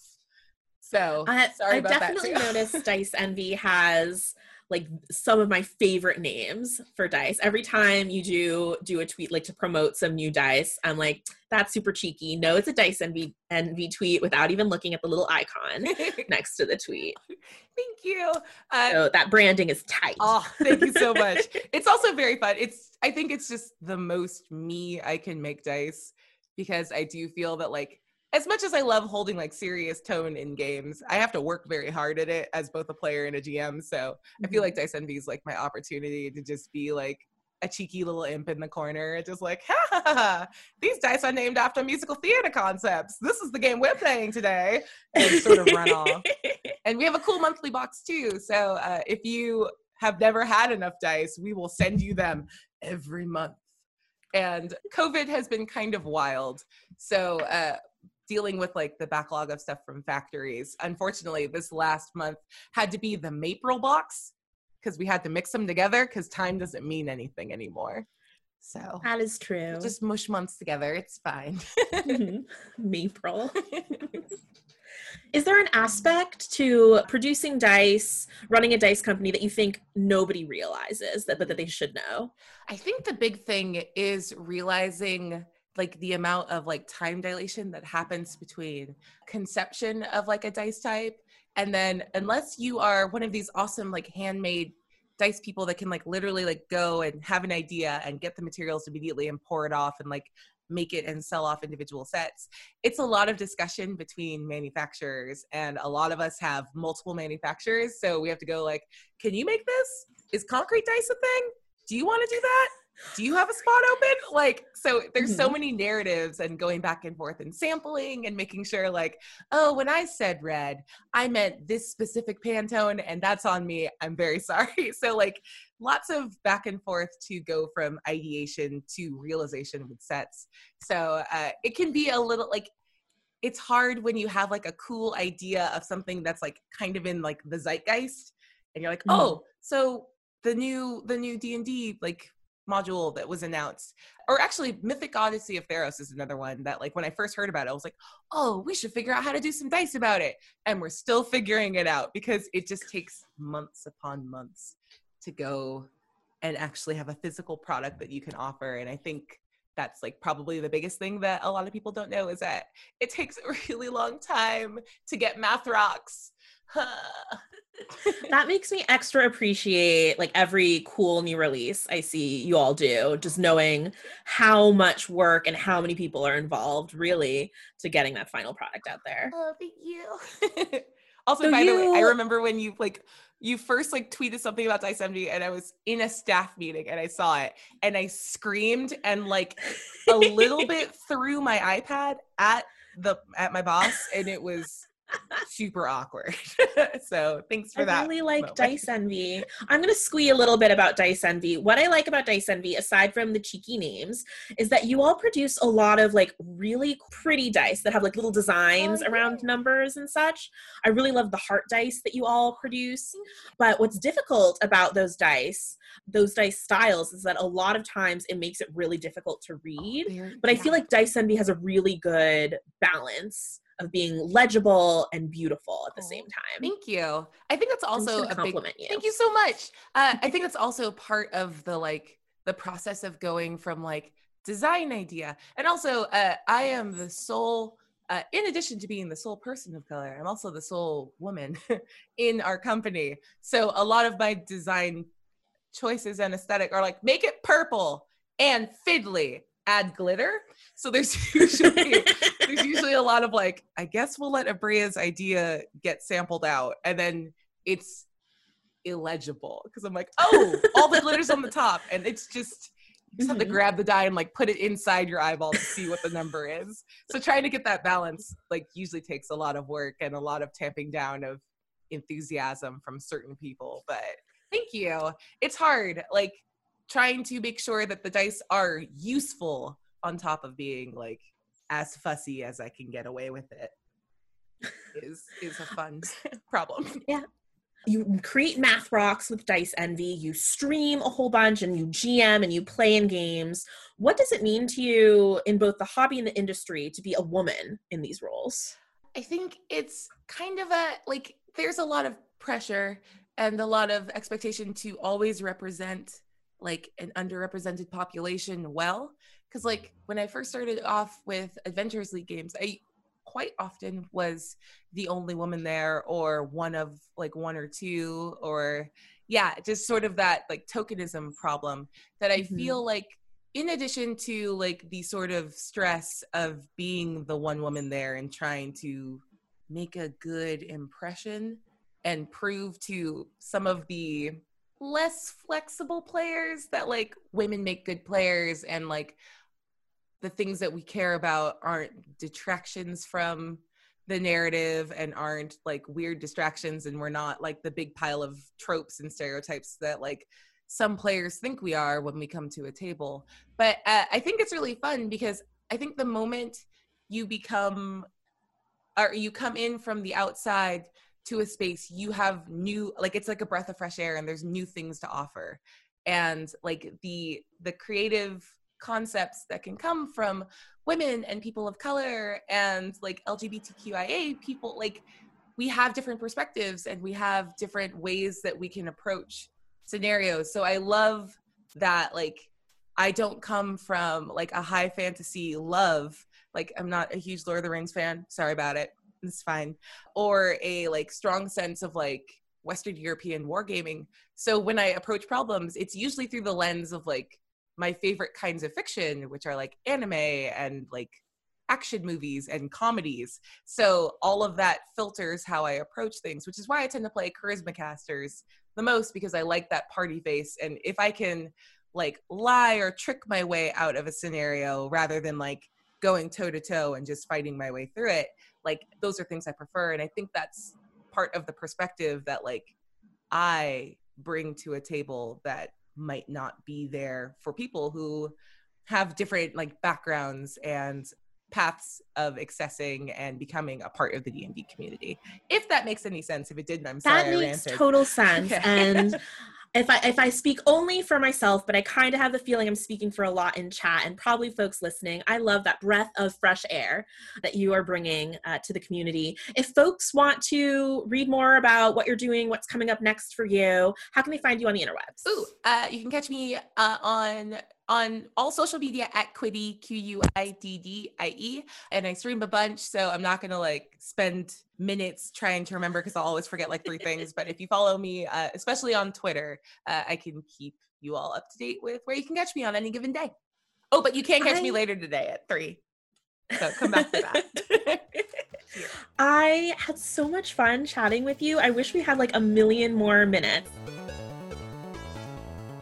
So I, sorry I about definitely that. noticed Dice Envy has like some of my favorite names for dice. Every time you do do a tweet like to promote some new dice, I'm like, that's super cheeky. No, it's a Dice Envy Envy tweet without even looking at the little icon next to the tweet. Thank you. Uh, So that branding is tight. Oh, thank you so much. it's also very fun. It's I think it's just the most me I can make dice because I do feel that like as much as I love holding like serious tone in games, I have to work very hard at it as both a player and a GM. So I feel like Dice Envy is like my opportunity to just be like a cheeky little imp in the corner, and just like, ha ha ha, ha. these dice are named after musical theater concepts. This is the game we're playing today. And sort of run off. And we have a cool monthly box too. So uh, if you have never had enough dice, we will send you them every month. And COVID has been kind of wild. So uh, dealing with like the backlog of stuff from factories, unfortunately, this last month had to be the Mapril box because we had to mix them together because time doesn't mean anything anymore. So that is true. just mush months together. It's fine. Mhm. Mapril. Is there an aspect to producing dice, running a dice company that you think nobody realizes that but that they should know? I think the big thing is realizing like the amount of like time dilation that happens between conception of like a dice type and then unless you are one of these awesome like handmade dice people that can like literally like go and have an idea and get the materials immediately and pour it off and like make it and sell off individual sets it's a lot of discussion between manufacturers and a lot of us have multiple manufacturers so we have to go like can you make this? Is concrete dice a thing? Do you want to do that do you have a spot open like so there's so Mhm. many narratives and going back and forth and sampling and making sure like oh when i said red i meant this specific pantone and that's on me i'm very sorry so like lots of back and forth to go from ideation to realization with sets so uh, it can be a little like it's hard when you have like a cool idea of something that's like kind of in like the zeitgeist and you're like Mhm. oh so the new the new d&d like module that was announced or actually mythic odyssey of theros is another one that like when i first heard about it i was like oh we should figure out how to do some dice about it and we're still figuring it out because it just takes months upon months to go and actually have a physical product that you can offer and i think that's like probably the biggest thing that a lot of people don't know is that it takes a really long time to get math rocks That makes me extra appreciate like every cool new release I see you all do, just knowing how much work and how many people are involved really to getting that final product out there. Oh, thank you. also, So by the way, I remember when you like you first like tweeted something about Dice Envy and I was in a staff meeting and I saw it and I screamed and like a little bit threw my iPad at the at my boss and it was super awkward. so thanks for I that. I really like moment. Dice Envy. I'm going to squee a little bit about Dice Envy. What I like about Dice Envy, aside from the cheeky names, is that you all produce a lot of like really pretty dice that have like little designs Oh, around numbers and such. I really love the heart dice that you all produce. But what's difficult about those dice, those dice styles, is that a lot of times it makes it really difficult to oh, read. Very- But I feel like Dice Envy has a really good balance of being legible and beautiful at the same time. Thank you. I think that's also a big compliment you. Thank you so much. Uh, I think that's also part of the like the process of going from like design idea, and also uh, I am the sole. Uh, in addition to being the sole person of color, I'm also the sole woman in our company. So a lot of my design choices and aesthetic are like make it purple and fiddly, add glitter. So there's usually there's usually a lot of like, I guess we'll let Abria's idea get sampled out, and then it's illegible because I'm like, oh, all the glitter's on the top, and it's just you just have to Mhm. grab the die and like put it inside your eyeball to see what the number is. So trying to get that balance like usually takes a lot of work and a lot of tamping down of enthusiasm from certain people. But thank you. It's hard, like trying to make sure that the dice are useful on top of being like as fussy as I can get away with it is is a fun problem. Yeah. You create math rocks with Dice Envy, you stream a whole bunch and you GM and you play in games. What does it mean to you in both the hobby and the industry to be a woman in these roles? I think it's kind of a like there's a lot of pressure and a lot of expectation to always represent like an underrepresented population well because like when I first started off with Adventures League games I quite often was the only woman there or one of like one or two or yeah just sort of that like tokenism problem that I Mhm. feel like in addition to like the sort of stress of being the one woman there and trying to make a good impression and prove to some of the less flexible players that like women make good players and like the things that we care about aren't detractions from the narrative and aren't like weird distractions and we're not like the big pile of tropes and stereotypes that like some players think we are when we come to a table. But uh, i think it's really fun because i think the moment you become or you come in from the outside to a space you have new like it's like a breath of fresh air and there's new things to offer. And like the the creative concepts that can come from women and people of color and like lgbtqia people like we have different perspectives and we have different ways that we can approach scenarios. So i love that like i don't come from like a high fantasy love. Like i'm not a huge lord of the rings fan. Sorry about it it's fine. Or a like strong sense of like western european wargaming. So when i approach problems it's usually through the lens of like my favorite kinds of fiction which are like anime and like action movies and comedies. So all of that filters how i approach things which is why i tend to play charisma casters the most because i like that party face. And if i can like lie or trick my way out of a scenario rather than like going toe to toe and just fighting my way through it like those are things i prefer and i think that's part of the perspective that like i bring to a table that might not be there for people who have different like backgrounds and paths of accessing and becoming a part of the D&D community. If that makes any sense. If it didn't, I'm sorry that makes total sense. Okay. And if I if I speak only for myself, but I kind of have the feeling I'm speaking for a lot in chat and probably folks listening, I love that breath of fresh air that you are bringing uh, to the community. If folks want to read more about what you're doing, what's coming up next for you, how can they find you on the interwebs? Ooh, uh, you can catch me uh, on on all social media at Quiddie Q U I D D I E, and I stream a bunch, so I'm not gonna like spend minutes trying to remember because I'll always forget like three things. But if you follow me, uh, especially on Twitter, uh, I can keep you all up to date with where you can catch me on any given day. Oh, but you can catch me later today at three. So come back for that. I had so much fun chatting with you. I wish we had like a million more minutes.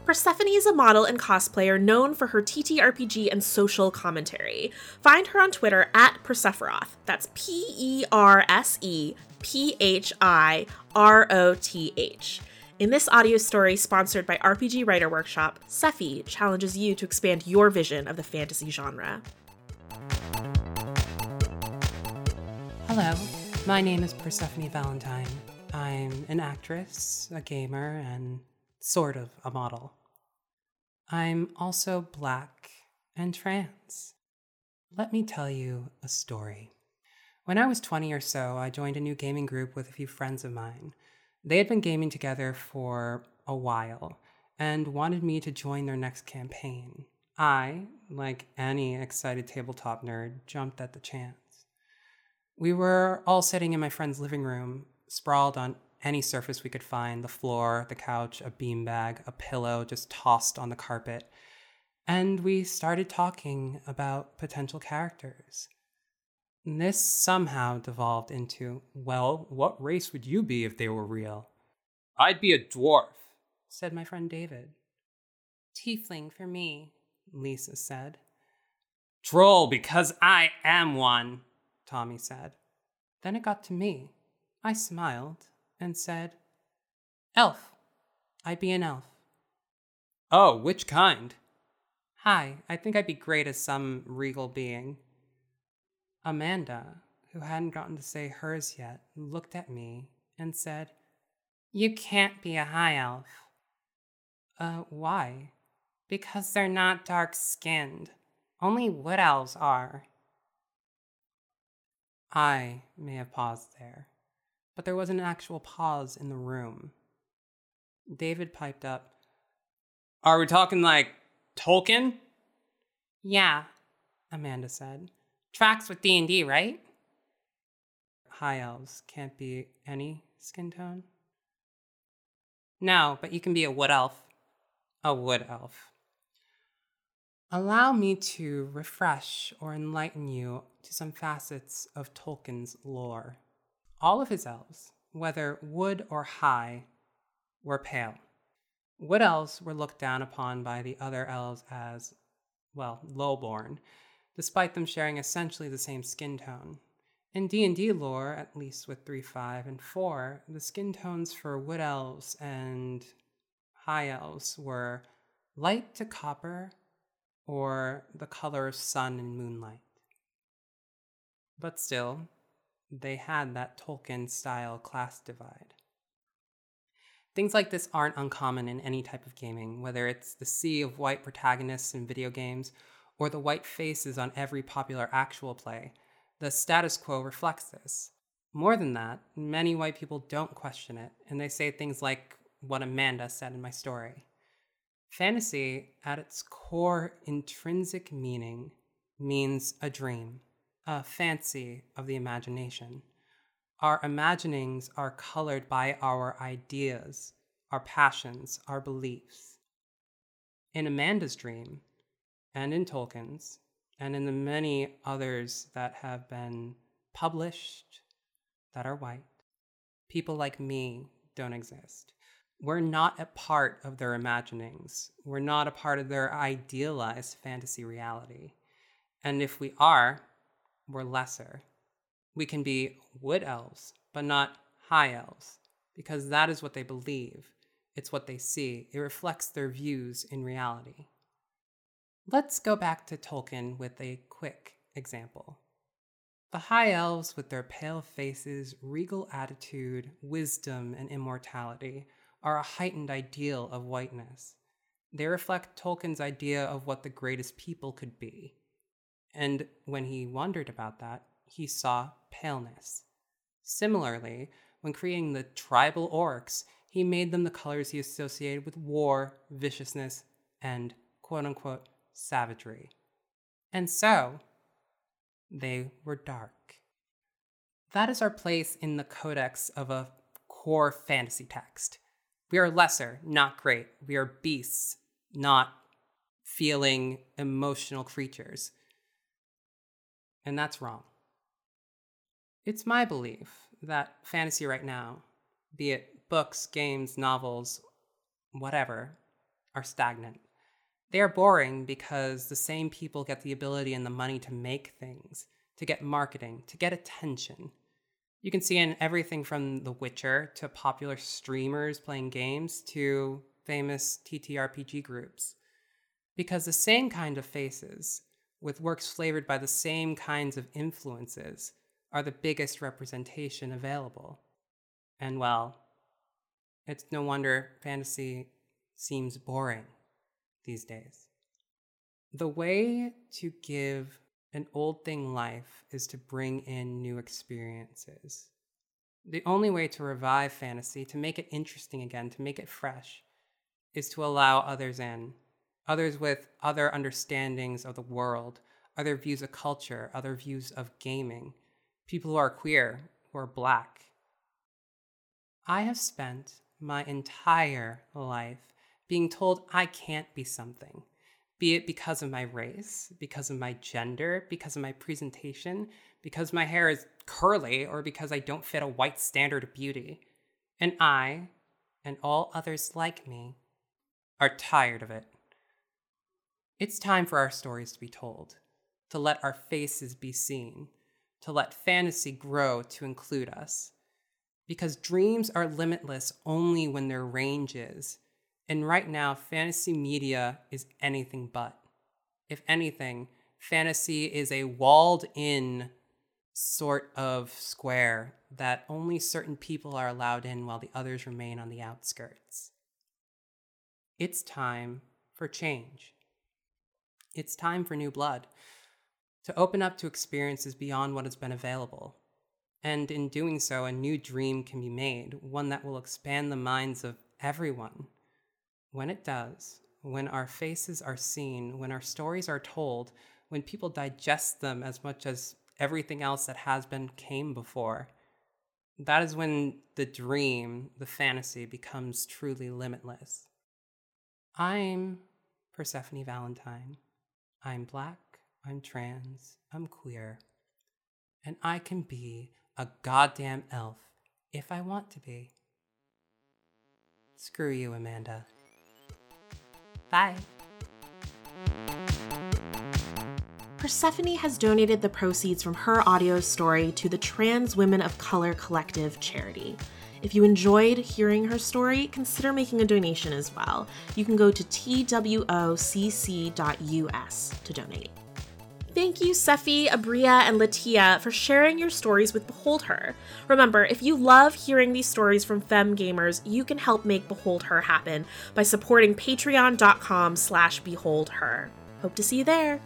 Persephone is a model and cosplayer known for her TTRPG and social commentary. Find her on Twitter at Persephiroth. That's P E R S E P H I R O T H. In this audio story, sponsored by RPG Writer Workshop, Sephi challenges you to expand your vision of the fantasy genre. Hello, my name is Persephone Valentine. I'm an actress, a gamer, and sort of a model. I'm also black and trans. Let me tell you a story. When I was 20 or so, I joined a new gaming group with a few friends of mine. They had been gaming together for a while and wanted me to join their next campaign. I, like any excited tabletop nerd, jumped at the chance. We were all sitting in my friend's living room, sprawled on any surface we could find the floor, the couch, a beanbag, a pillow just tossed on the carpet. And we started talking about potential characters. And this somehow devolved into, well, what race would you be if they were real? I'd be a dwarf, said my friend David. Tiefling for me, Lisa said. Troll, because I am one, Tommy said. Then it got to me. I smiled and said, Elf. I'd be an elf. Oh, which kind? Hi, I think I'd be great as some regal being. Amanda, who hadn't gotten to say hers yet, looked at me and said, You can't be a high elf. Uh, why? Because they're not dark skinned. Only wood elves are. I may have paused there but there was an actual pause in the room. David piped up, Are we talking like Tolkien? Yeah, Amanda said. Tracks with D&D, right? High elves can't be any skin tone? No, but you can be a wood elf. A wood elf. Allow me to refresh or enlighten you to some facets of Tolkien's lore. All of his elves, whether wood or high, were pale. Wood elves were looked down upon by the other elves as, well, lowborn, despite them sharing essentially the same skin tone. In D&D lore, at least with 3, 5, and 4, the skin tones for wood elves and high elves were light to copper or the color of sun and moonlight. But still, they had that Tolkien style class divide. Things like this aren't uncommon in any type of gaming, whether it's the sea of white protagonists in video games or the white faces on every popular actual play. The status quo reflects this. More than that, many white people don't question it, and they say things like what Amanda said in my story. Fantasy, at its core intrinsic meaning, means a dream a fancy of the imagination. Our imaginings are colored by our ideas, our passions, our beliefs. In Amanda's dream, and in Tolkien's, and in the many others that have been published that are white, people like me don't exist. We're not a part of their imaginings. We're not a part of their idealized fantasy reality. And if we are, we're lesser. We can be wood elves, but not high elves, because that is what they believe. It's what they see. It reflects their views in reality. Let's go back to Tolkien with a quick example. The High Elves, with their pale faces, regal attitude, wisdom, and immortality, are a heightened ideal of whiteness. They reflect Tolkien's idea of what the greatest people could be and when he wondered about that, he saw paleness. Similarly, when creating the tribal orcs, he made them the colors he associated with war, viciousness, and quote unquote savagery. And so, they were dark. That is our place in the codex of a core fantasy text. We are lesser, not great. We are beasts, not feeling emotional creatures and that's wrong. It's my belief that fantasy right now, be it books, games, novels, whatever, are stagnant. They are boring because the same people get the ability and the money to make things, to get marketing, to get attention. You can see in everything from The Witcher to popular streamers playing games to famous TTRPG groups. Because the same kind of faces, with works flavored by the same kinds of influences, are the biggest representation available. And well, it's no wonder fantasy seems boring these days. The way to give an old thing life is to bring in new experiences. The only way to revive fantasy, to make it interesting again, to make it fresh, is to allow others in. Others with other understandings of the world, other views of culture, other views of gaming, people who are queer, who are black. I have spent my entire life being told I can't be something, be it because of my race, because of my gender, because of my presentation, because my hair is curly, or because I don't fit a white standard of beauty. And I, and all others like me, are tired of it. It's time for our stories to be told, to let our faces be seen, to let fantasy grow to include us. Because dreams are limitless only when their range is. And right now, fantasy media is anything but. If anything, fantasy is a walled in sort of square that only certain people are allowed in while the others remain on the outskirts. It's time for change. It's time for new blood to open up to experiences beyond what has been available. And in doing so, a new dream can be made, one that will expand the minds of everyone. When it does, when our faces are seen, when our stories are told, when people digest them as much as everything else that has been came before, that is when the dream, the fantasy, becomes truly limitless. I'm Persephone Valentine. I'm black, I'm trans, I'm queer, and I can be a goddamn elf if I want to be. Screw you, Amanda. Bye. Persephone has donated the proceeds from her audio story to the Trans Women of Color Collective charity. If you enjoyed hearing her story, consider making a donation as well. You can go to twocc.us to donate. Thank you, Sephi, Abria, and Latia, for sharing your stories with Behold Her. Remember, if you love hearing these stories from femme gamers, you can help make Behold Her happen by supporting patreon.com slash beholdher. Hope to see you there.